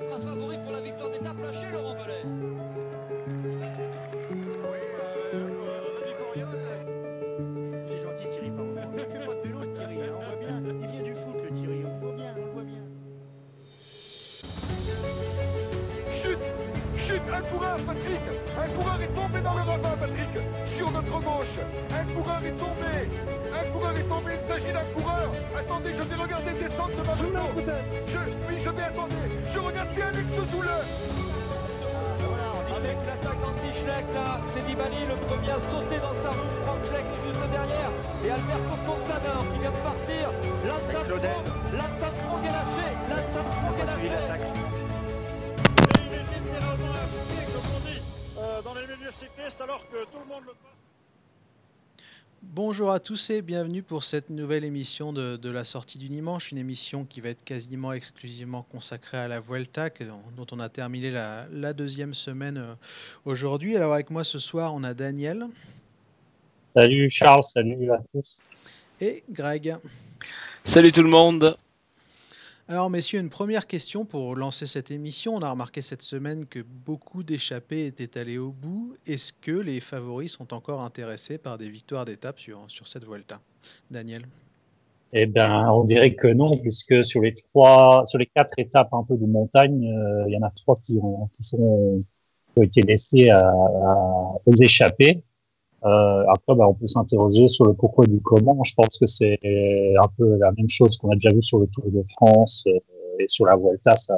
peut-être un favori pour la victoire d'étape lâchée, Laurent Belay. C'est gentil Thierry, pardon. Il fait pas de vélo le Thierry, on voit bien. Il vient du foot le Thierry, on voit bien, on voit bien. Chute Chute Un coureur, Patrick Un coureur est tombé dans le ravin, Patrick Sur notre gauche Un coureur est tombé Coureur est tombé, il s'agit d'un coureur Attendez, je vais regarder descendre de ma moto je, Oui, je vais attendre Je regarde bien Alex Zoule Avec l'attaque d'Anti-Schleck là, c'est Nibali le premier à sauter dans sa roue. Franck Schleck est juste derrière. Et Alberto Contador qui vient de partir. Lance Armstrong, Lance Armstrong est lâché. Lance Armstrong est lâché. Il est littéralement impliqué, comme on dit, euh, dans les milieux cyclistes, alors que tout le monde le. Bonjour à tous et bienvenue pour cette nouvelle émission de, de la sortie du dimanche, une émission qui va être quasiment exclusivement consacrée à la Vuelta, que- dont on a terminé la, la deuxième semaine euh, aujourd'hui. Alors avec moi ce soir, on a Daniel Salut Charles, salut à tous. et Greg. Salut tout le monde. Alors messieurs, une première question pour lancer cette émission. On a remarqué cette semaine que beaucoup d'échappés étaient allés au bout. Est-ce que les favoris sont encore intéressés par des victoires d'étape sur, sur cette Vuelta? Daniel? Eh ben, on dirait que non, puisque sur les trois, sur les quatre étapes un peu de montagne, euh, il y en a trois qui ont, qui ont été laissées aux échappés. Euh, après, bah, on peut s'interroger sur le pourquoi du comment. Je pense que c'est un peu la même chose qu'on a déjà vu sur le Tour de France et sur la Vuelta. Ça,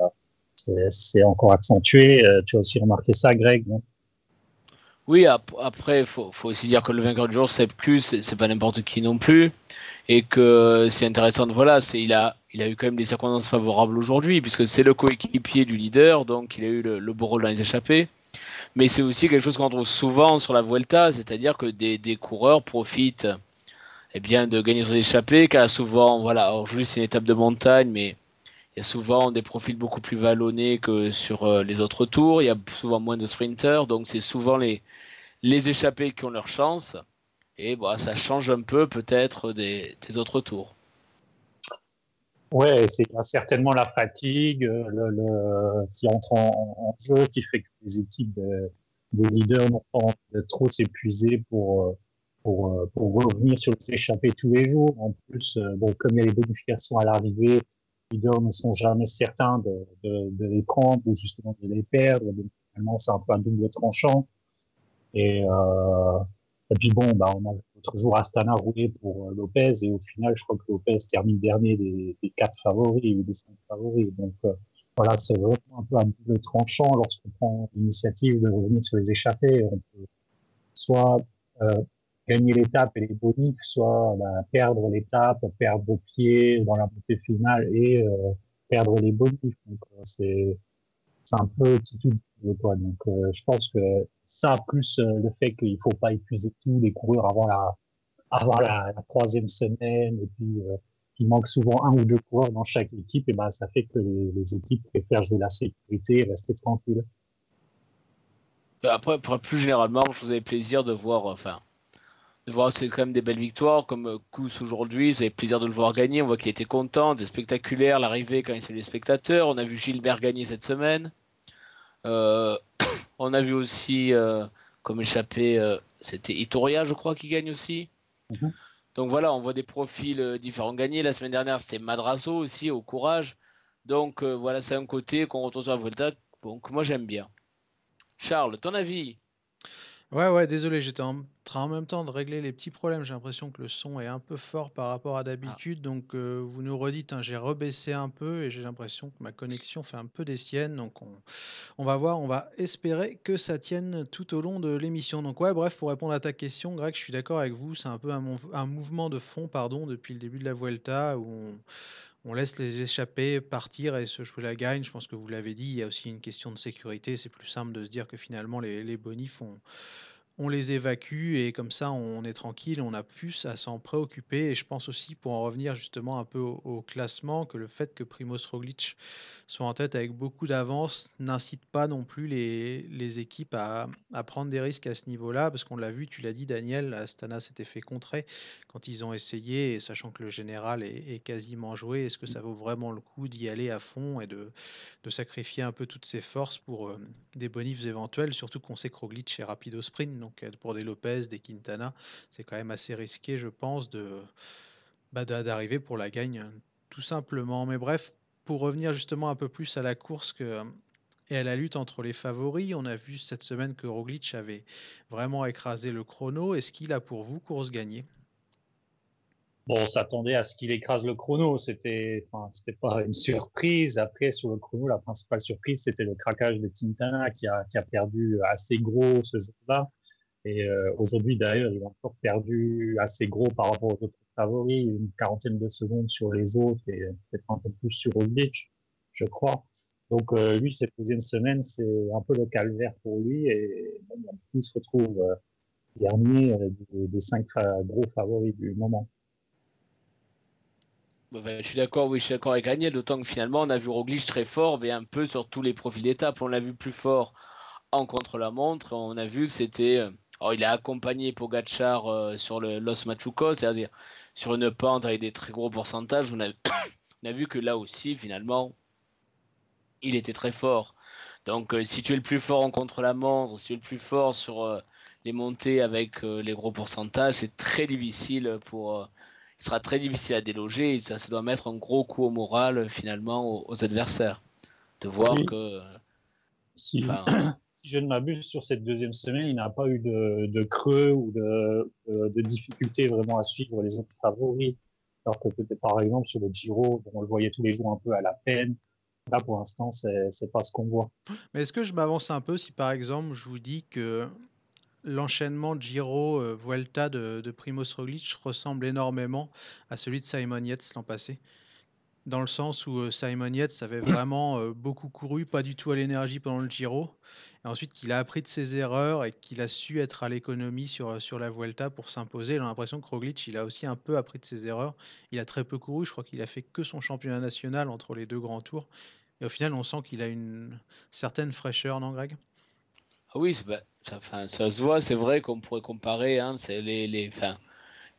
c'est- encore accentué. Euh, tu as aussi remarqué ça, Greg Oui, ap- après, il faut, aussi dire que le vainqueur du jour, c'est plus, c'est pas n'importe qui non plus. Et que c'est intéressant, voilà, il, a, il a eu quand même des circonstances favorables aujourd'hui, puisque c'est le coéquipier du leader, donc il a eu le, le beau rôle dans les échappées. Mais c'est aussi quelque chose qu'on trouve souvent sur la Vuelta, c'est-à-dire que des, des coureurs profitent eh bien, de gagner sur échappées, car souvent, voilà, aujourd'hui c'est une étape de montagne, mais il y a souvent des profils beaucoup plus vallonnés que sur euh, les autres tours. Il y a souvent moins de sprinters, donc c'est souvent les, les échappés qui ont leur chance. Et voilà, ça change un peu peut-être des autres tours. Ouais, c'est certainement la fatigue euh, le, le- qui entre en, jeu, qui fait que les équipes de- des leaders n'ont pas envie de trop s'épuiser pour, euh, pour, euh, pour revenir sur les échappées tous les jours. En plus, bon, comme il y a les bonifications à l'arrivée, les leaders ne sont jamais certains de, de, de les prendre ou justement de les perdre. Donc, finalement, c'est un peu un double tranchant. Et, euh, et puis bon, bah, on a jour Astana roulé pour euh, Lopez et au final, je crois que Lopez termine dernier des, des quatre favoris ou des cinq favoris. Donc euh, voilà, c'est vraiment un peu un double tranchant lorsqu'on prend l'initiative de revenir sur les échappées. On peut soit euh, gagner l'étape et les bonifs, soit bah, perdre l'étape, perdre pied dans la montée finale et perdre les bonifs. Donc c'est un peu tout quoi. Donc euh, je pense que ça plus euh, le fait qu'il faut pas épuiser tous les coureurs avant la avant la, troisième semaine et puis euh, manque souvent un ou deux coureurs dans chaque équipe et ben ça fait que les, équipes préfèrent jouer la sécurité et rester tranquille. Après, pour- plus généralement, je vous avais plaisir de voir, enfin, de voir c'est quand même des belles victoires, comme euh, Kous aujourd'hui, ça fait plaisir de le voir gagner, on voit qu'il était content, c'est spectaculaire l'arrivée quand il salue les spectateurs, on a vu Gilbert gagner cette semaine, on a vu aussi, euh, comme échappé, euh, c'était Itoria, je crois, qui gagne aussi. Mhm. Donc voilà, on voit des profils euh, différents gagner. La semaine dernière, c'était Madrazo aussi, au courage. Donc euh, voilà, c'est un côté qu'on retrouve sur la Vuelta, donc moi j'aime bien. Charles, ton avis? Ouais, ouais, désolé, j'étais en train en même temps de régler les petits problèmes. J'ai l'impression que le son est un peu fort par rapport à d'habitude. Donc, euh, vous nous redites, hein, j'ai rebaissé un peu et j'ai l'impression que ma connexion fait un peu des siennes. Donc, on, on va voir, on va espérer que ça tienne tout au long de l'émission. Donc, ouais, bref, pour répondre à ta question, Greg, je suis d'accord avec vous. C'est un peu un, mouv- un mouvement de fond, pardon, depuis le début de la Vuelta où on, on laisse les échappés partir et se jouer la gagne. Je pense que vous l'avez dit, il y a aussi une question de sécurité. C'est plus simple de se dire que finalement les, les bonifs ont, on les évacue et comme ça on est tranquille, on a plus à s'en préoccuper. Et je pense aussi, pour en revenir justement un peu au, au classement, que le fait que Primoz Roglic soit en tête avec beaucoup d'avance n'incite pas non plus les, les équipes à, à prendre des risques à ce niveau-là, parce qu'on l'a vu, tu l'as dit Daniel, Astana s'était fait contrer quand ils ont essayé, et sachant que le général est, est quasiment joué, est-ce que ça vaut vraiment le coup d'y aller à fond et de, de sacrifier un peu toutes ses forces pour euh, des bonifs éventuels, surtout qu'on sait que Roglic est rapide au sprint, donc euh, pour des Lopez, des Quintana, c'est quand même assez risqué, je pense, bah, d'a- d'arriver pour la gagne, euh, tout simplement. Mais bref, pour revenir justement un peu plus à la course et à la lutte entre les favoris, on a vu cette semaine que Roglic avait vraiment écrasé le chrono. Est-ce qu'il a pour vous course gagnée? Bon, on s'attendait à ce qu'il écrase le chrono. C'était, enfin, c'était pas une surprise. Après, sur le chrono, la principale surprise, c'était le craquage de Quintana qui a, qui a perdu assez gros ce jour-là. Et euh, aujourd'hui, d'ailleurs, il a encore perdu assez gros par rapport aux autres favoris, une quarantaine de secondes sur les autres et peut-être un peu plus sur Roglic, je crois. Donc euh, lui, cette deuxième semaine, c'est un peu le calvaire pour lui et il se retrouve euh, dernier des, cinq gros favoris du moment. Bah, je suis d'accord, oui, je suis d'accord avec Agnès, d'autant que finalement on a vu Roglic très fort, mais un peu sur tous les profils d'étape. On l'a vu plus fort en contre-la-montre, on a vu que c'était. Alors, il a accompagné Pogachar euh, sur le Los Machucos, c'est-à-dire sur une pente avec des très gros pourcentages. On a, on a vu que là aussi, finalement, il était très fort. Donc, euh, si tu es le plus fort en contre-la-montre, si tu es le plus fort sur euh, les montées avec les gros pourcentages, c'est très difficile pour. il sera très difficile à déloger. et Ça, ça doit mettre un gros coup au moral finalement aux, aux adversaires. De voir Oui. que. Si, Enfin, si je ne m'abuse, sur cette deuxième semaine, il n'a pas eu de, creux ou de, de, de difficultés vraiment à suivre les autres favoris. Alors que peut-être par exemple sur le Giro, on le voyait tous les jours un peu à la peine. Là, pour l'instant, c'est pas ce qu'on voit. Mais est-ce que je m'avance un peu si par exemple je vous dis que l'enchaînement Giro-Vuelta de, de Primoz Roglic ressemble énormément à celui de Simon Yates l'an passé? Dans le sens où euh, Simon Yates avait vraiment euh, beaucoup couru, pas du tout à l'énergie pendant le Giro, et ensuite qu'il a appris de ses erreurs et qu'il a su être à l'économie sur, euh, sur la Vuelta pour s'imposer. J'ai l'impression que Roglic, il a aussi un peu appris de ses erreurs. Il a très peu couru, je crois qu'il a fait que son championnat national entre les deux grands tours. Et au final, on sent qu'il a une certaine fraîcheur, non Greg? Ah oui, bah, ça, se voit, c'est vrai qu'on pourrait comparer. Hein, c'est les, les,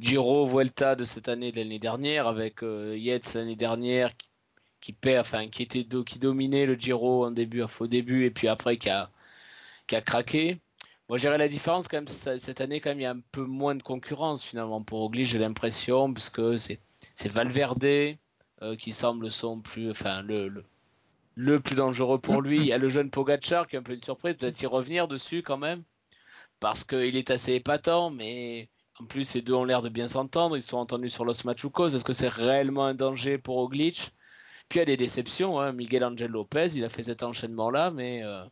Giro, Vuelta de cette année, de l'année dernière, avec euh, Yates l'année dernière qui, perd, enfin, qui était qui dominait le Giro en début, faux début, et puis après qui a, qui a craqué. Moi, j'irais la différence quand même cette année, quand même, il y a un peu moins de concurrence finalement pour Roglic, j'ai l'impression, parce que c'est c'est Valverde euh, qui semble son plus, enfin, le, le, le plus dangereux pour lui. Il y a le jeune Pogacar qui est un peu une surprise, peut-être y revenir dessus quand même, parce qu'il est assez épatant, mais en plus, ces deux ont l'air de bien s'entendre. Ils sont entendus sur Los Machucos. Est-ce que c'est réellement un danger pour Roglic? Puis il y a des déceptions. Hein. Miguel Angel Lopez, il a fait cet enchaînement-là, mais euh,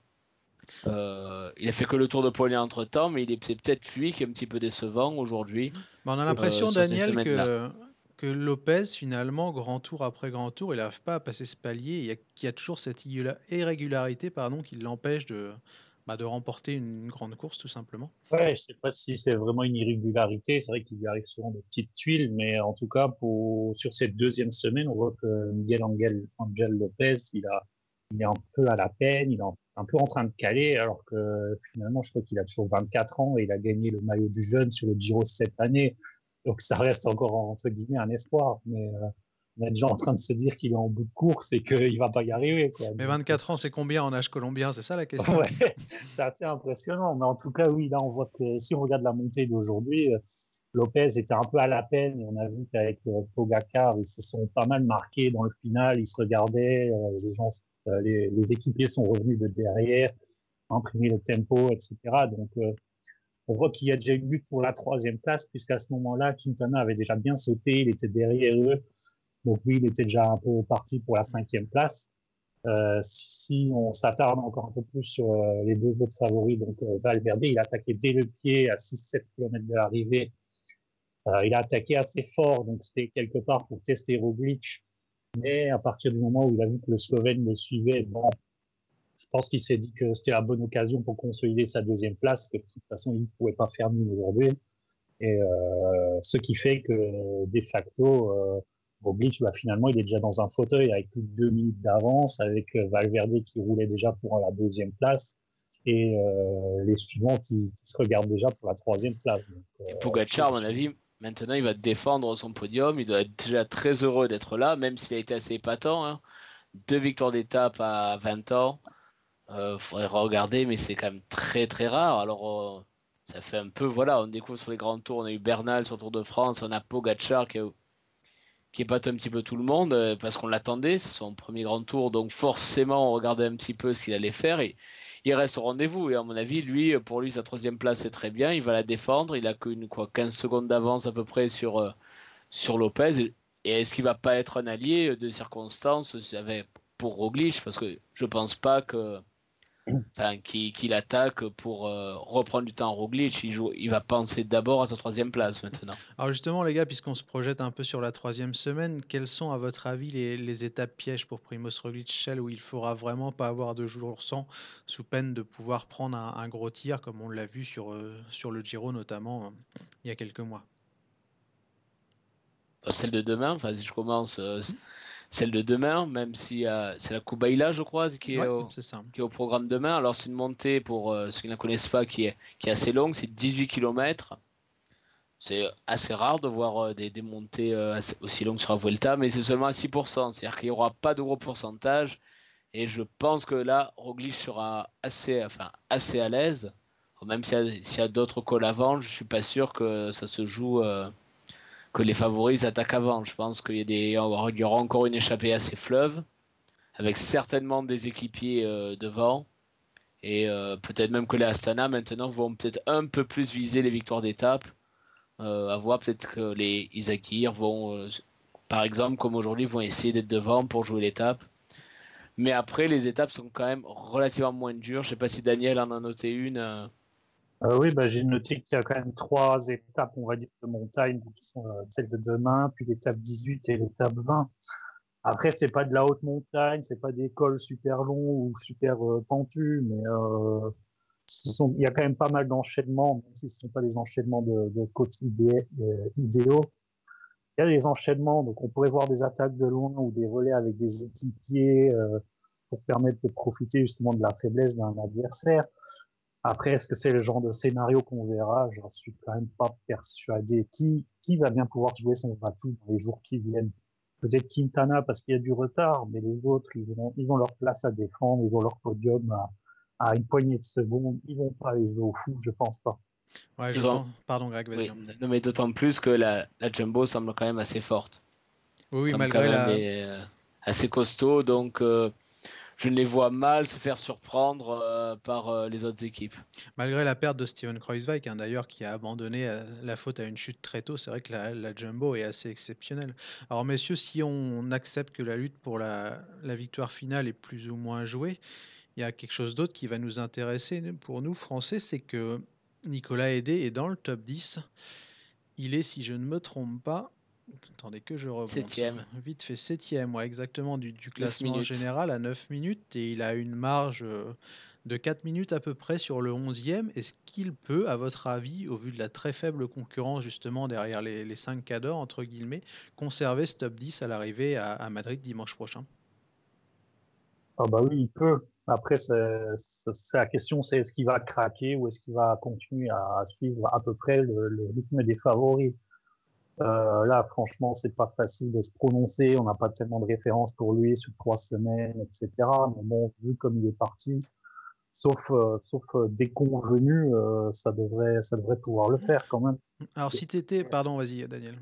euh, il a fait que le tour de poignet entre temps. Mais il est, c'est peut-être lui qui est un petit peu décevant aujourd'hui. Bah, on a l'impression, Euh, Daniel, que, Lopez, finalement, grand tour après grand tour, il n'arrive pas à passer ce palier. Il y a, qu'il y a toujours cette irrégular- irrégularité pardon, qui l'empêche de, bah, de remporter une grande course, tout simplement. Ouais, je sais pas si c'est vraiment une irrégularité. C'est vrai qu'il lui arrive souvent de petites tuiles, mais en tout cas, pour, sur cette deuxième semaine, on voit que Miguel Angel, Lopez, il a, il est un peu à la peine, il est un peu en train de caler, alors que finalement, je crois qu'il a toujours 24 ans et il a gagné le maillot du jeune sur le Giro cette année. Donc, ça reste encore, entre guillemets, un espoir. Mais, euh, on est déjà en train de se dire qu'il est en bout de course et qu'il va pas y arriver, quoi. Mais Donc, 24 ans, c'est combien en âge colombien? C'est ça la question Ouais, c'est assez impressionnant. Mais en tout cas, oui, là, on voit que si on regarde la montée d'aujourd'hui, euh, Lopez était un peu à la peine. On a vu qu'avec euh, Pogacar, ils se sont pas mal marqués dans le final. Ils se regardaient, euh, les gens, les, les équipiers sont revenus de derrière, imprimer le tempo, etc. Donc, on voit qu'il y a déjà une lutte pour la troisième place, puisqu'à ce moment-là, Quintana avait déjà bien sauté, il était derrière eux. Donc lui, il était déjà un peu parti pour la cinquième place. Euh, si on s'attarde encore un peu plus sur euh, les deux autres favoris, donc euh, Valverde, il a attaqué dès le pied à 6-7 km de l'arrivée. Il a attaqué assez fort, donc c'était quelque part pour tester Roglic. Mais à partir du moment où il a vu que le Slovène le suivait, bon, je pense qu'il s'est dit que c'était la bonne occasion pour consolider sa deuxième place, que de toute façon, il ne pouvait pas faire mieux aujourd'hui. Et ce qui fait que, de facto, Roglic, bah, finalement, il est déjà dans un fauteuil avec plus de deux minutes d'avance, avec euh, Valverde qui roulait déjà pour la deuxième place et euh, les suivants qui, qui, se regardent déjà pour la troisième place. Donc, et Pogacar, à mon avis, maintenant, il va défendre son podium. Il doit être déjà très heureux d'être là, même s'il a été assez épatant. Hein. Deux victoires d'étape à 20 ans. Euh, faudrait regarder, mais c'est quand même très très rare. Alors, euh, ça fait un peu, voilà, on découvre sur les grands tours, on a eu Bernal sur le Tour de France, on a Pogacar qui, qui épate un petit peu tout le monde euh, parce qu'on l'attendait, c'est son premier grand tour, donc forcément on regardait un petit peu ce qu'il allait faire et il reste au rendez-vous. Et à mon avis, lui, pour lui, sa troisième place c'est très bien, il va la défendre, il a qu'une quoi 15 secondes d'avance à peu près sur, euh, sur Lopez. Et est-ce qu'il va pas être un allié de circonstance pour Roglic Parce que je pense pas que enfin, qui, qui l'attaque pour euh, reprendre du temps à Roglic. Il, joue, il va penser d'abord à sa troisième place maintenant. Alors justement, les gars, puisqu'on se projette un peu sur la troisième semaine, quelles sont à votre avis les, les étapes pièges pour Primoz Roglic, Shell, où il faudra vraiment pas avoir de jours sans, sous peine de pouvoir prendre un, un gros tir, comme on l'a vu sur, euh, sur le Giro notamment euh, il y a quelques mois? Celle de demain, enfin si je commence... Celle de demain, même si euh, c'est la Kubaila, je crois, qui est, Ouais, au, ça. qui est au programme demain. Alors, c'est une montée, pour euh, ceux qui ne la connaissent pas, qui est, qui est assez longue, c'est 18 km. C'est assez rare de voir euh, des, des montées aussi longues sur la Vuelta, mais c'est seulement à 6%. C'est-à-dire qu'il n'y aura pas de gros pourcentage. Et je pense que là, Roglic sera assez, enfin, assez à l'aise. Même s'il y a, s'il y a d'autres cols avant, je suis pas sûr que ça se joue, euh, que les favoris attaquent avant. Je pense qu'il y, aura encore une échappée assez fleuve, avec certainement des équipiers euh, devant. Et euh, peut-être même que les Astana maintenant vont peut-être un peu plus viser les victoires d'étape. Euh, à voir peut-être que les Isakir vont, euh, par exemple, comme aujourd'hui, vont essayer d'être devant pour jouer l'étape. Mais après, les étapes sont quand même relativement moins dures. Je sais pas si Daniel en a noté une. Euh. Oui, bah, j'ai noté qu'il y a quand même trois étapes, on va dire, de montagne, qui sont euh, celle de demain, puis l'étape 18 et l'étape 20. Après, c'est pas de la haute montagne, c'est pas des cols super longs ou super euh, pentus, mais il y a quand même pas mal d'enchaînements, même si ce ne sont pas des enchaînements de, de côtes idé- idéaux. Il y a des enchaînements, donc on pourrait voir des attaques de loin ou des relais avec des équipiers pour permettre de profiter justement de la faiblesse d'un adversaire. Après, est-ce que c'est le genre de scénario qu'on verra? J'en suis quand même pas persuadé. Qui, qui va bien pouvoir jouer son atout dans les jours qui viennent? Peut-être Quintana parce qu'il y a du retard, mais les autres, ils ont, ils ont leur place à défendre, ils ont leur podium à, à une poignée de secondes. Ils vont pas aller jouer au foot, je pense pas. Ouais, je Pardon, Greg, vas-y. Oui, non, mais d'autant plus que la, la Jumbo semble quand même assez forte. Oui, oui, malgré quand même la, des- euh, assez costaud, donc euh, je les vois mal se faire surprendre euh, par euh, les autres équipes. Malgré la perte de Steven Kreuzweig, hein, d'ailleurs, qui a abandonné euh, la faute à une chute très tôt, c'est vrai que la, jumbo est assez exceptionnelle. Alors, messieurs, si on accepte que la lutte pour la, la victoire finale est plus ou moins jouée, il y a quelque chose d'autre qui va nous intéresser pour nous, Français, c'est que Nicolas Hédé est dans le top 10. Il est, si je ne me trompe pas, attendez que je remonte. Septième. Vite fait septième, ouais, exactement, du, du classement général à 9 minutes. Et il a une marge euh, de 4 minutes à peu près sur le 11e. Est-ce qu'il peut, à votre avis, au vu de la très faible concurrence justement derrière les, les 5 cadors, entre guillemets, conserver ce top 10 à l'arrivée à, à Madrid dimanche prochain? Ah bah oui, il peut. Après, la question, c'est est-ce qu'il va craquer ou est-ce qu'il va continuer à suivre à peu près le, le rythme des favoris? Euh, là, franchement, c'est pas facile de se prononcer. On n'a pas tellement de références pour lui sur trois semaines, etc. Mais bon, vu comme il est parti, sauf euh, sauf euh, déconvenu, euh, ça devrait ça devrait pouvoir le faire quand même. Alors, si t'étais. Pardon, vas-y, Daniel.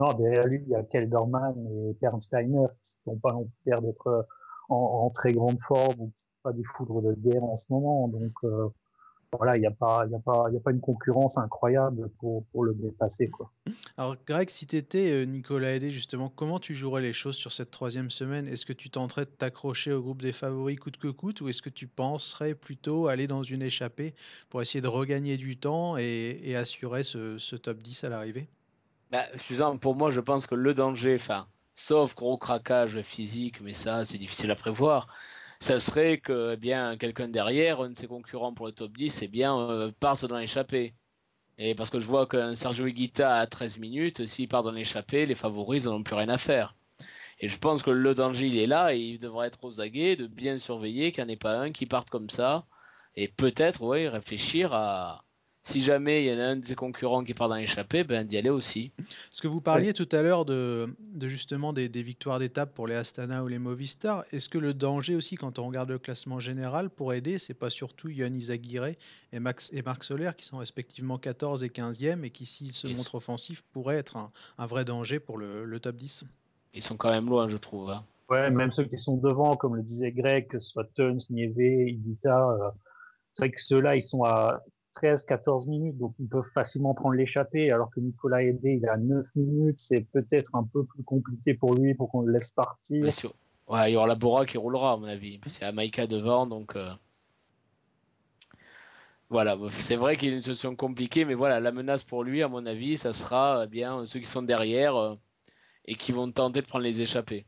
Non, derrière lui, il y a Kelderman et Bernsteiner qui n'ont pas non plus l'air d'être en, en très grande forme ou qui pas des foudres de guerre en ce moment. Donc voilà, il n'y a pas, il y a pas, il y a pas une concurrence incroyable pour, pour le dépasser quoi. Alors, Greg, si tu étais Nicolas Hédé, justement, comment tu jouerais les choses sur cette troisième semaine? Est-ce que tu tenterais de t'accrocher au groupe des favoris coûte que coûte ou est-ce que tu penserais plutôt aller dans une échappée pour essayer de regagner du temps et, et assurer ce, ce top 10 à l'arrivée? Bah, Suzanne, pour moi, je pense que le danger, enfin, sauf gros craquage physique, mais ça, c'est difficile à prévoir. Ça serait que eh bien quelqu'un derrière, un de ses concurrents pour le top 10, eh bien, euh, parte dans l'échappée. Et parce que je vois qu'un Sergio Higuita à 13 minutes, s'il part dans l'échappée, les favoris n'ont plus rien à faire. Et je pense que le danger, il est là et il devrait être aux aguets de bien surveiller qu'il n'y en ait pas un qui parte comme ça. Et peut-être, oui, réfléchir à, si jamais il y en a un de ses concurrents qui part dans l'échappée, ben, d'y aller aussi. Est-ce que vous parliez tout à l'heure de, de, justement des, des victoires d'étape pour les Astana ou les Movistar. Est-ce que le danger aussi, quand on regarde le classement général, pour aider, c'est pas surtout Yann Izaguirre et, Max, et Marc Soler qui sont respectivement 14 et 15e et qui, s'ils se montrent offensifs, pourraient être un, un, vrai danger pour le, le, top 10 Ils sont quand même loin, je trouve. Hein. Ouais, même ceux qui sont devant, comme le disait Greg, que ce soit Tuns, Nieve, Iguita, euh, c'est vrai que ceux-là, ils sont à 13-14 minutes, donc ils peuvent facilement prendre l'échappée, alors que Nicolas Aidé, il a 9 minutes, c'est peut-être un peu plus compliqué pour lui, pour qu'on le laisse partir. Ouais, il y aura la Bora qui roulera, à mon avis. C'est Amaika devant, donc. Euh... Voilà, c'est vrai qu'il y a une situation compliquée, mais voilà, la menace pour lui, à mon avis, ça sera eh bien ceux qui sont derrière euh, et qui vont tenter de prendre les échappées.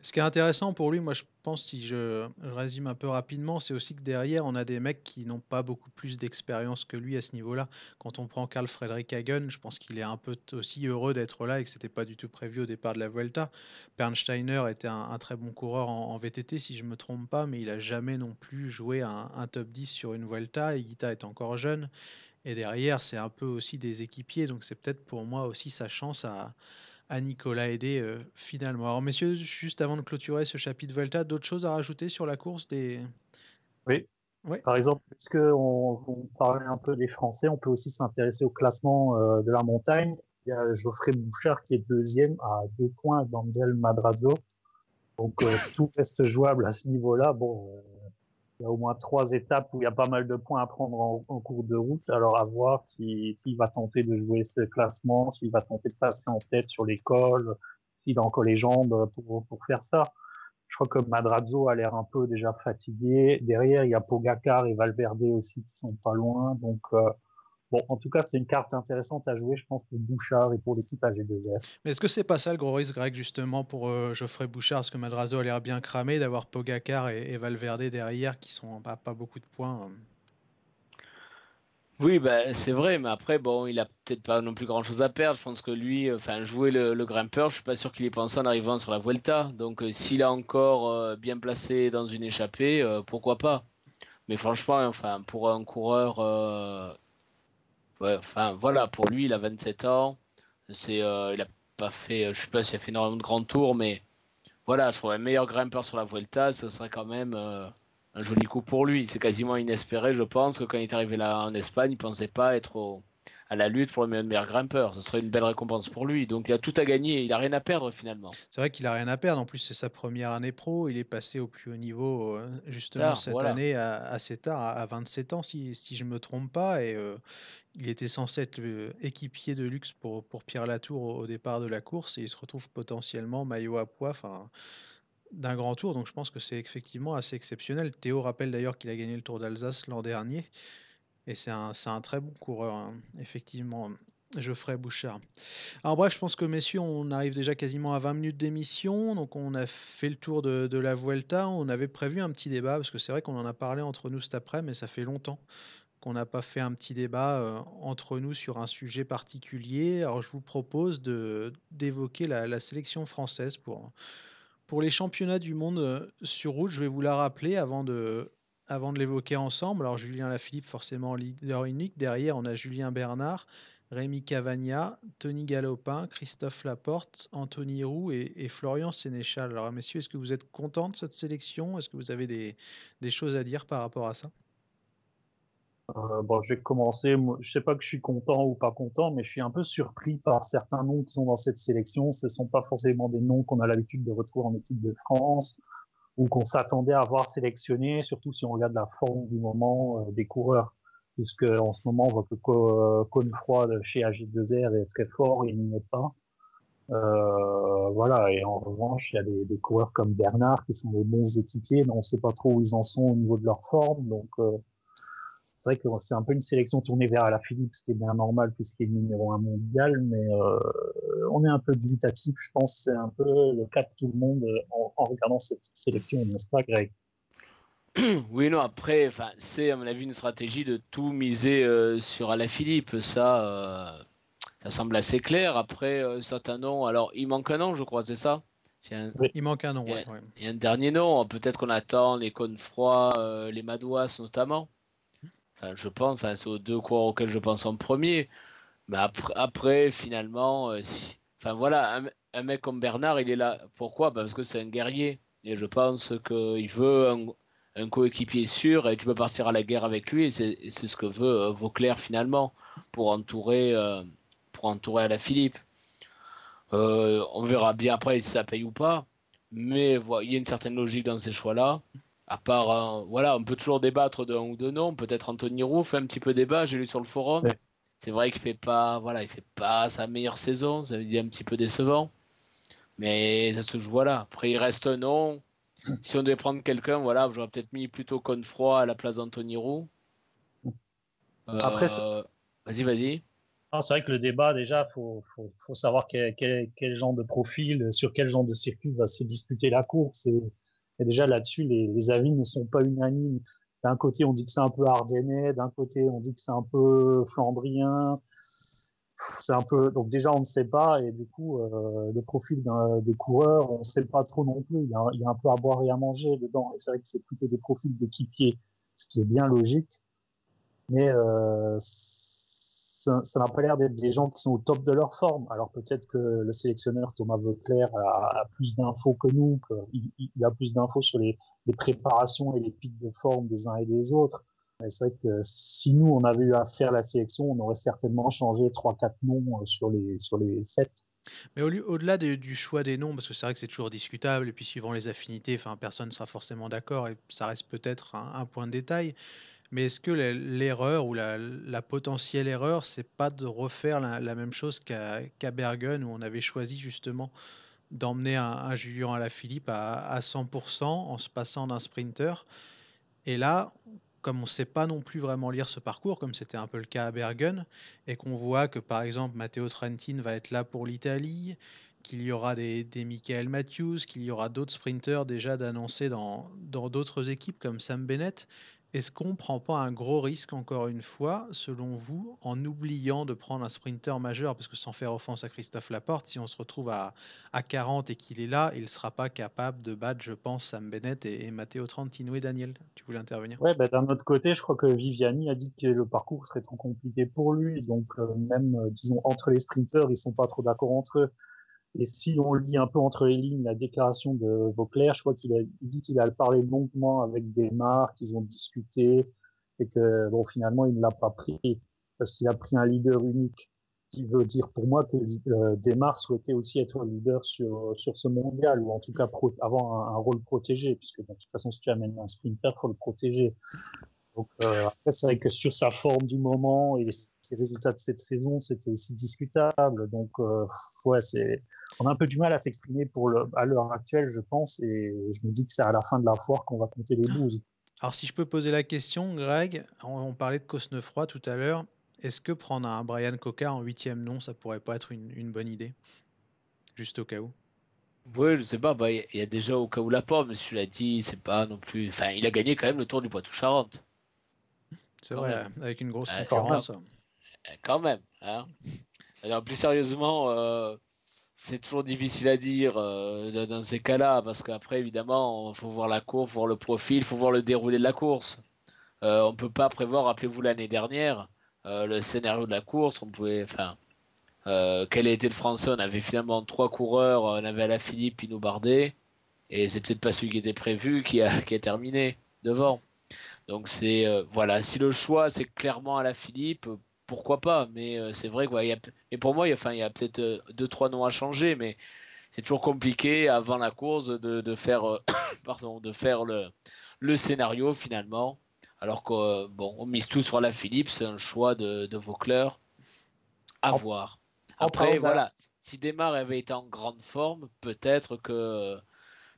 Ce qui est intéressant pour lui, moi je pense, si je, résume un peu rapidement, c'est aussi que derrière, on a des mecs qui n'ont pas beaucoup plus d'expérience que lui à ce niveau-là. Quand on prend Karl Frederick Hagen, je pense qu'il est un peu aussi heureux d'être là et que c'était pas du tout prévu au départ de la Vuelta. Bernsteiner était un, très bon coureur en, VTT, si je me trompe pas, mais il a jamais non plus joué un, top 10 sur une Vuelta. Guita est encore jeune. Et derrière, c'est un peu aussi des équipiers, donc c'est peut-être pour moi aussi sa chance à à Nicolas Aidé euh, finalement. Alors messieurs, juste avant de clôturer ce chapitre Volta, d'autres choses à rajouter sur la course des... Oui. Ouais. Par exemple, puisque on, on, parlait un peu des Français, on peut aussi s'intéresser au classement euh, de la montagne. Il y a Geoffrey Bouchard qui est deuxième à deux points d'Angel Madrazo. Donc euh, tout reste jouable à ce niveau-là. Bon, au moins trois étapes où il y a pas mal de points à prendre en, en cours de route. Alors à voir s'il si, va tenter de jouer ce classement, s'il va tenter de passer en tête sur l'école, s'il a encore les jambes pour, pour faire ça. Je crois que Madrazo a l'air un peu déjà fatigué. Derrière, il y a Pogacar et Valverde aussi qui sont pas loin. Donc euh, Bon, en tout cas, c'est une carte intéressante à jouer, je pense, pour Bouchard et pour l'équipe AG2R. Mais est-ce que c'est pas ça le gros risque, Greg, justement, pour euh, Geoffrey Bouchard? Parce que Madrazo a l'air bien cramé d'avoir Pogacar et, et, Valverde derrière qui sont bah, pas beaucoup de points. Oui, bah, c'est vrai, mais après, bon, il a peut-être pas non plus grand-chose à perdre. Je pense que lui, enfin, jouer le, le, grimpeur, je suis pas sûr qu'il ait pensé en arrivant sur la Vuelta. Donc, euh, s'il a encore euh, bien placé dans une échappée, euh, pourquoi pas? Mais franchement, enfin, pour un coureur euh, Enfin voilà, pour lui, il a 27 ans. C'est, euh, il a pas fait, je sais pas s'il a fait énormément de grands tours, mais voilà, je trouve un meilleur grimpeur sur la Vuelta, ce serait quand même euh, un joli coup pour lui. C'est quasiment inespéré, je pense, que quand il est arrivé là en Espagne, il pensait pas être au, à la lutte pour le meilleur grimpeur. Ce serait une belle récompense pour lui. Donc il a tout à gagner, il a rien à perdre finalement. C'est vrai qu'il a rien à perdre. En plus, c'est sa première année pro. Il est passé au plus haut niveau euh, justement tard, cette voilà. année à, assez tard, à 27 ans, si, si je me trompe pas. Et euh, il était censé être équipier de luxe pour, pour Pierre Latour au, au, départ de la course et il se retrouve potentiellement maillot à poids. Enfin d'un grand tour, donc je pense que c'est effectivement assez exceptionnel. Théo rappelle d'ailleurs qu'il a gagné le Tour d'Alsace l'an dernier. Et c'est un, un, très bon coureur, hein, effectivement, Geoffrey Bouchard. Alors bref, je pense que messieurs, on arrive déjà quasiment à 20 minutes d'émission, donc on a fait le tour de, la Vuelta. On avait prévu un petit débat, parce que c'est vrai qu'on en a parlé entre nous cet après, mais ça fait longtemps qu'on n'a pas fait un petit débat euh, entre nous sur un sujet particulier. Alors je vous propose d'évoquer la, la, sélection française pour, pour les championnats du monde euh, sur route. Je vais vous la rappeler avant de, avant de l'évoquer ensemble, alors Julien Lafilippe, forcément leader unique. Derrière, on a Julien Bernard, Rémi Cavagna, Tony Galopin, Christophe Laporte, Anthony Roux et, Florian Sénéchal. Alors, messieurs, est-ce que vous êtes contents de cette sélection? Est-ce que vous avez des, choses à dire par rapport à ça? Euh, bon, je vais commencer. Je sais pas que je suis content ou pas content, mais je suis un peu surpris par certains noms qui sont dans cette sélection. Ce ne sont pas forcément des noms qu'on a l'habitude de retrouver en équipe de France ou qu'on s'attendait à voir sélectionné, surtout si on regarde la forme du moment euh, des coureurs. Puisque en ce moment, on voit que Cône-Froid chez AG2R est très fort, il n'y est pas. Euh, voilà, et en revanche, il y a des, des, coureurs comme Bernard qui sont des bons équipiers, mais on ne sait pas trop où ils en sont au niveau de leur forme. Donc, euh, c'est vrai que c'est un peu une sélection tournée vers la Philippe, ce qui est bien normal puisqu'il est numéro un mondial, mais euh, on est un peu dubitatif. Je pense c'est un peu le cas de tout le monde en, en regardant cette sélection, n'est-ce pas, Greg? Oui, non, après, enfin, c'est à mon avis une stratégie de tout miser euh, sur Alaphilippe. Ça, euh, ça semble assez clair. Après, euh, certains noms. Alors, il manque un nom, je crois, c'est ça? Il manque un nom, ouais. Il y a un dernier nom. Peut-être qu'on attend les Confroids, euh, les Madouas notamment. Enfin, je pense. Enfin, c'est aux deux coureurs auxquels je pense en premier. Mais après, finalement, euh, si- enfin voilà, un, mec comme Bernard, il est là. Pourquoi? Bah, Parce que c'est un guerrier. Et je pense qu'il veut un, coéquipier sûr et tu peux partir à la guerre avec lui. Et c'est ce que veut euh, Vauclair finalement pour entourer, euh, pour entourer à la Philippe. On verra bien après si ça paye ou pas. Mais il y a une certaine logique dans ces choix-là. À part, euh, voilà, on peut toujours débattre d'un ou deux noms. Peut-être Anthony Roux fait un petit peu débat. J'ai lu sur le forum. Ouais. C'est vrai qu'il fait pas, voilà, il fait pas sa meilleure saison. Ça veut dire un petit peu décevant. Mais ça se joue voilà. Après, il reste un nom. Si on devait prendre quelqu'un, voilà, j'aurais peut-être mis plutôt Confroy à la place d'Anthony Roux. Après, Euh, vas-y, vas-y. Non, c'est vrai que le débat, déjà, faut, faut, faut savoir quel, quel, quel genre de profil, sur quel genre de circuit va se disputer la course. Et, et déjà là-dessus, les, avis ne sont pas unanimes. D'un côté, on dit que c'est un peu ardennais, d'un côté, on dit que c'est un peu flandrien. C'est un peu, donc déjà, on ne sait pas, et du coup, euh, le profil des coureurs, on ne sait pas trop non plus. Il y, a, un- il y a un peu à boire et à manger dedans. Et c'est vrai que c'est plutôt des profils d'équipiers, ce qui est bien logique. Mais euh, ça n'a pas l'air d'être des gens qui sont au top de leur forme. Alors peut-être que le sélectionneur Thomas Vauclair a, plus d'infos que nous, qu'il il a plus d'infos sur les, préparations et les pics de forme des uns et des autres. Mais c'est vrai que si nous, on avait eu à faire la sélection, on aurait certainement changé trois, quatre noms euh, sur les, sur les sept. Mais au lieu- au-delà de- du choix des noms, parce que c'est vrai que c'est toujours discutable, et puis suivant les affinités, personne ne sera forcément d'accord, et ça reste peut-être un point de détail. Mais est-ce que la- l'erreur ou la, la potentielle erreur, c'est pas de refaire la, la même chose qu'à Bergen, où on avait choisi justement d'emmener un, un Julien à, à 100% en se passant d'un sprinter? Et là, comme on ne sait pas non plus vraiment lire ce parcours, comme c'était un peu le cas à Bergen, et qu'on voit que par exemple Matteo Trentin va être là pour l'Italie, qu'il y aura des, Michael Matthews, qu'il y aura d'autres sprinters déjà d'annoncer dans d'autres équipes comme Sam Bennett, est-ce qu'on ne prend pas un gros risque encore une fois, selon vous, en oubliant de prendre un sprinter majeur? Parce que sans faire offense à Christophe Laporte, si on se retrouve à, à 40 et qu'il est là, il ne sera pas capable de battre, je pense, Sam Bennett et, et Matteo Trentino et Daniel. Tu voulais intervenir? Ouais, bah, d'un autre côté, je crois que Viviani a dit que le parcours serait trop compliqué pour lui. Donc, euh, même, euh, disons, entre les sprinteurs, ils sont pas trop d'accord entre eux. Et si on lit un peu entre les lignes la déclaration de Vauclair, je crois qu'il a il dit qu'il a parlé longuement avec Desmar, qu'ils ont discuté, et que, bon, finalement, il ne l'a pas pris, parce qu'il a pris un leader unique, qui veut dire pour moi que euh, Desmar souhaitait aussi être leader sur, sur ce mondial, ou en tout cas pro- avoir un, rôle protégé, puisque de toute façon, si tu amènes un sprinter, faut le protéger. Donc euh, après, c'est vrai que sur sa forme du moment et ses résultats de cette saison, c'était aussi discutable. Donc euh, ouais, c'est on a un peu du mal à s'exprimer pour le à l'heure actuelle, je pense, et je me dis que c'est à la fin de la foire qu'on va compter les bouses. Alors si je peux poser la question, Greg, on, on parlait de Cosnefroy tout à l'heure. Est-ce que prendre un Brian Coca en huitième nom, ça pourrait pas être une, une bonne idée? Juste au cas où. Oui, je sais pas, bah, il y, y a déjà au cas où la tu l'as dit, c'est pas non plus. Enfin, il a gagné quand même le tour du Poitou-Charentes. C'est Quand vrai, même. avec une grosse Ouais, concurrence. Euh, Quand même. Hein. Alors, plus sérieusement, euh, c'est toujours difficile à dire euh, dans- ces cas-là, parce qu'après, évidemment, il faut voir la course, voir le profil, il faut voir le déroulé de la course. Euh, on ne peut pas prévoir, rappelez-vous l'année dernière, le scénario de la course. On pouvait, enfin, quel a été le français On avait finalement trois coureurs, on avait Alaphilippe, Pinot Bardet, et c'est peut-être pas celui qui était prévu qui a, qui a terminé devant. Donc c'est voilà, si le choix c'est clairement Alaphilippe, euh, pourquoi pas Mais euh, c'est vrai quoi. il y a- Et pour moi, il y a, enfin, il y a peut-être euh, deux trois noms à changer, mais c'est toujours compliqué avant la course de, de faire, euh, pardon, de faire le, le scénario finalement. Alors euh, bon, on mise tout sur Alaphilippe, c'est un choix de, de Vauclair à En- voir. Après, voilà, si Desmar avait été en grande forme, peut-être que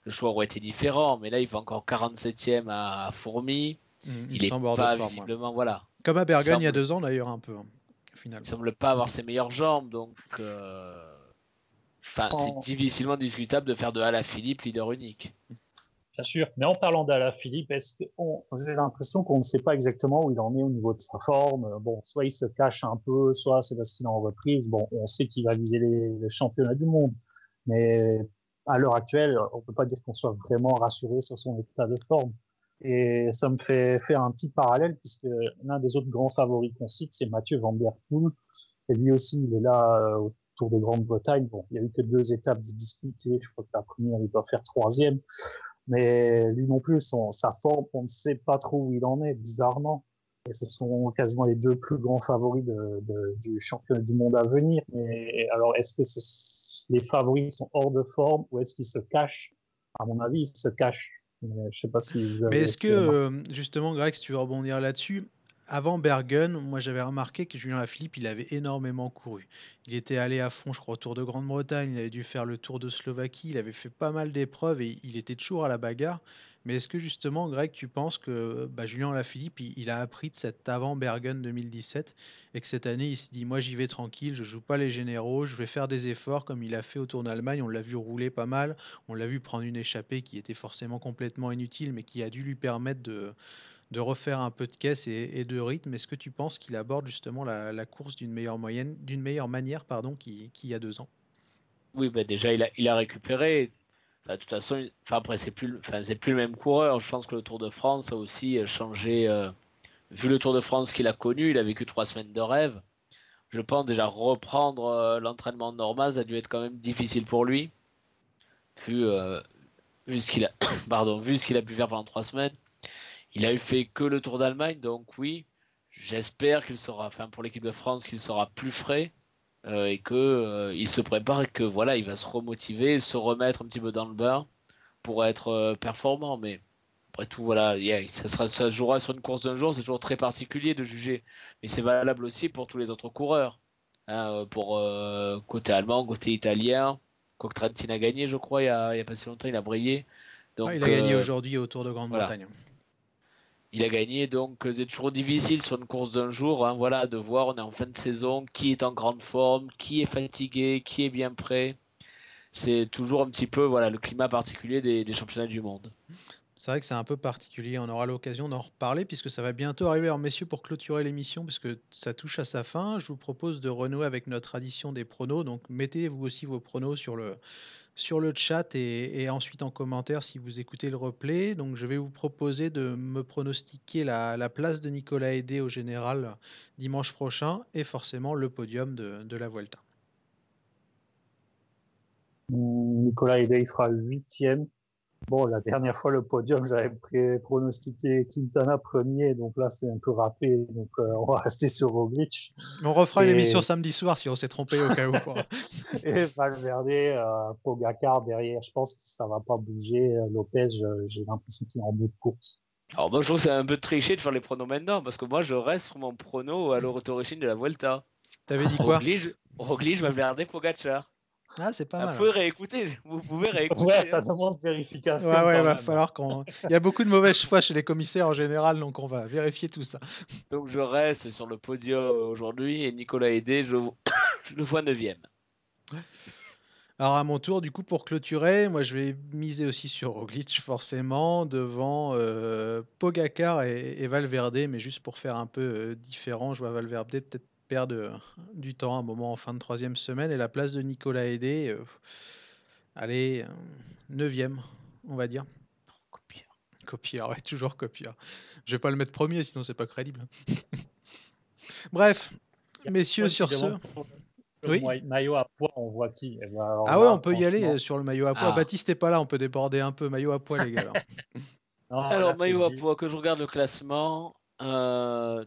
le choix aurait été différent. Mais là, il va encore 47e à Fourmi. Mm, Il est semble hors de pas forme, ouais. visiblement, voilà. Comme à Bergen il y a deux ans d'ailleurs un peu, hein, au final. Il semble pas avoir ses meilleures jambes, donc euh, enfin, En- c'est difficilement discutable de faire de Alaphilippe leader unique. Bien sûr, mais en parlant d'Alaphilippe, est-ce qu'on, j'ai l'impression qu'on ne sait pas exactement où il en est au niveau de sa forme? Bon, soit il se cache un peu, soit c'est parce qu'il est en reprise. Bon, on sait qu'il va viser les, les, championnats du monde, mais à l'heure actuelle, on peut pas dire qu'on soit vraiment rassuré sur son état de forme. Et ça me fait faire un petit parallèle puisque l'un des autres grands favoris qu'on cite, c'est Mathieu Van Der Poel. Et lui aussi, il est là euh, au Tour de Grande-Bretagne. Bon, il y a eu que deux étapes de disputées. Je crois que la première, il doit faire troisième. Mais lui non plus, sa forme, on ne sait pas trop où il en est, bizarrement. Et ce sont quasiment les deux plus grands favoris du championnat du monde à venir. Mais alors, est-ce que les favoris sont hors de forme ou est-ce qu'ils se cachent? À mon avis, ils se cachent. Mais je sais pas si vous avez Mais est-ce que, euh, justement, Greg, si tu veux rebondir là-dessus, avant Bergen, moi j'avais remarqué que Julien Lafilippe, il avait énormément couru. Il était allé à fond, je crois, au Tour de Grande-Bretagne, il avait dû faire le Tour de Slovaquie, il avait fait pas mal d'épreuves et il était toujours à la bagarre. Mais est-ce que justement, Greg, tu penses que bah, Julien Lafilippe, il, il, a appris de cet avant Bergen 2017 et que cette année, il se dit, moi j'y vais tranquille, je joue pas les généraux, je vais faire des efforts comme il a fait au Tour d'Allemagne. On l'a vu rouler pas mal, on l'a vu prendre une échappée qui était forcément complètement inutile, mais qui a dû lui permettre de refaire un peu de caisse et, de rythme. Est-ce que tu penses qu'il aborde justement la, course d'une meilleure moyenne, d'une meilleure manière, pardon, qu'il qui y a deux ans? Oui, bah déjà il a récupéré. Enfin, de toute façon, après c'est plus, plus le même coureur. Je pense que le Tour de France a aussi changé. Euh, vu le Tour de France qu'il a connu, il a vécu trois semaines de rêve. Je pense déjà reprendre euh, l'entraînement normal, ça a dû être quand même difficile pour lui, vu, euh, vu ce qu'il a, pardon, vu ce qu'il a pu faire pendant trois semaines. Il a eu fait que le Tour d'Allemagne, donc oui, j'espère qu'il sera, enfin pour l'équipe de France, qu'il sera plus frais euh, et que euh, il se prépare et que voilà, il va se remotiver, se remettre un petit peu dans le bain pour être euh, performant. Mais après tout, voilà, yeah, ça, sera, ça jouera sur une course d'un jour, c'est toujours très particulier de juger, mais c'est valable aussi pour tous les autres coureurs. Hein, pour côté allemand, côté italien, Trentin a gagné, je crois, il y a, il y a pas si longtemps, il a brillé. Donc, ouais, il a gagné aujourd'hui au Tour de Grande-Bretagne. Voilà il a gagné, donc c'est toujours difficile sur une course d'un jour, hein, voilà, de voir, on est en fin de saison, qui est en grande forme, qui est fatigué, qui est bien prêt. C'est toujours un petit peu voilà, le climat particulier des, championnats du monde. C'est vrai que c'est un peu particulier, on aura l'occasion d'en reparler puisque ça va bientôt arriver. Alors messieurs, pour clôturer l'émission, parce que ça touche à sa fin, je vous propose de renouer avec notre tradition des pronos. Donc mettez vous aussi vos pronos sur le, sur le chat et, ensuite en commentaire si vous écoutez le replay. Donc je vais vous proposer de me pronostiquer la, la place de Nicolas Aidé au général dimanche prochain et forcément le podium de, la Vuelta. Nicolas Aidé, il fera huitième. Bon, la dernière fois, le podium, j'avais pronostiqué Quintana premier, donc là, c'est un peu râpé, donc euh, on va rester sur Roglic. On refera et... une émission samedi soir si on s'est trompé au cas où. Quoi. et Valverde, euh, Pogacar derrière, je pense que ça va pas bouger. Lopez, j'ai l'impression qu'il est en bout de course. Alors moi, je trouve que c'est un peu triché de faire les pronos maintenant, parce que moi, je reste sur mon prono à l'origine de la Vuelta. T'avais dit quoi? Roglic, Roglic Valverde, Pogacar. Ah, c'est pas vous mal. Vous pouvez réécouter, vous pouvez réécouter. Ouais, ça demande vérification. Ouais, ouais, il va falloir qu'on. Il y a beaucoup de mauvaises foi chez les commissaires en général, donc on va vérifier tout ça. Donc je reste sur le podium aujourd'hui et Nicolas Aidé, je, je le vois 9 Alors à mon tour, du coup, pour clôturer, moi je vais miser aussi sur Roglic, forcément, devant euh, Pogacar et, et, Valverde, mais juste pour faire un peu euh, différent, je vois Valverde peut-être perdre du temps un moment en fin de troisième semaine et la place de Nicolas Aidé, euh, allez, euh, neuvième, on va dire. Copieur. Copieur, ouais, toujours copieur. Je vais pas le mettre premier, sinon c'est pas crédible. Bref, messieurs, sur ce. Oui. Maillot à poids, on voit qui eh ben, Ah ouais, on peut y aller sur le maillot à poids. Ah. Baptiste n'est pas là, on peut déborder un peu. Maillot à poids, les gars. non, alors, là, maillot à poids, que je regarde le classement. Euh...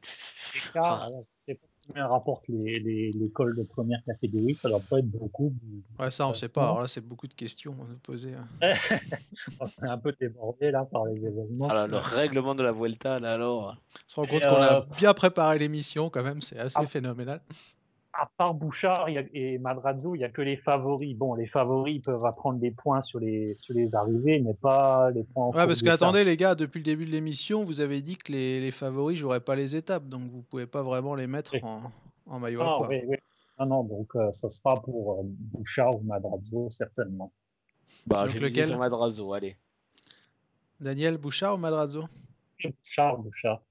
rapporte les, les, cols de première catégorie, ça doit pas être beaucoup. Ouais, ça, on sait pas. Alors là, c'est beaucoup de questions à poser. Hein. on est un peu débordé là par les événements. Alors, le règlement de la Vuelta, là, alors. On se rend compte qu'on euh... a bien préparé l'émission, quand même, c'est assez ah. phénoménal. À part Bouchard et Madrazzo, il n'y a que les favoris. Bon, les favoris peuvent apprendre des points sur les, sur les arrivées, mais pas les points en Ouais, parce que attendez, les gars, depuis le début de l'émission, vous avez dit que les, les favoris joueraient pas les étapes, donc vous pouvez pas vraiment les mettre oui. en, en, maillot ah, à poids. Oui, oui. Non, non, donc euh, ça sera pour euh, Bouchard ou Madrazzo, certainement. Bah, je vais lequel sur Madrazzo, allez. Daniel Bouchard ou Madrazo? Bouchard, Bouchard.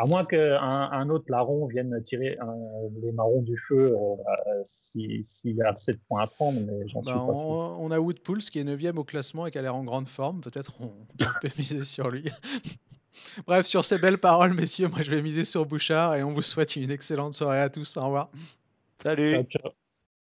À moins qu'un un autre larron vienne tirer un- les marrons du feu euh, euh, si- s'il y a 7 points à prendre, mais j'en Bah, suis pas sûr. on, on a Woodpulse qui est 9 au classement et qui a l'air en grande forme. Peut-être on, on peut miser sur lui. Bref, sur ces belles paroles, messieurs, moi je vais miser sur Bouchard et on vous souhaite une excellente soirée à tous. Au revoir. Salut Ciao, ciao.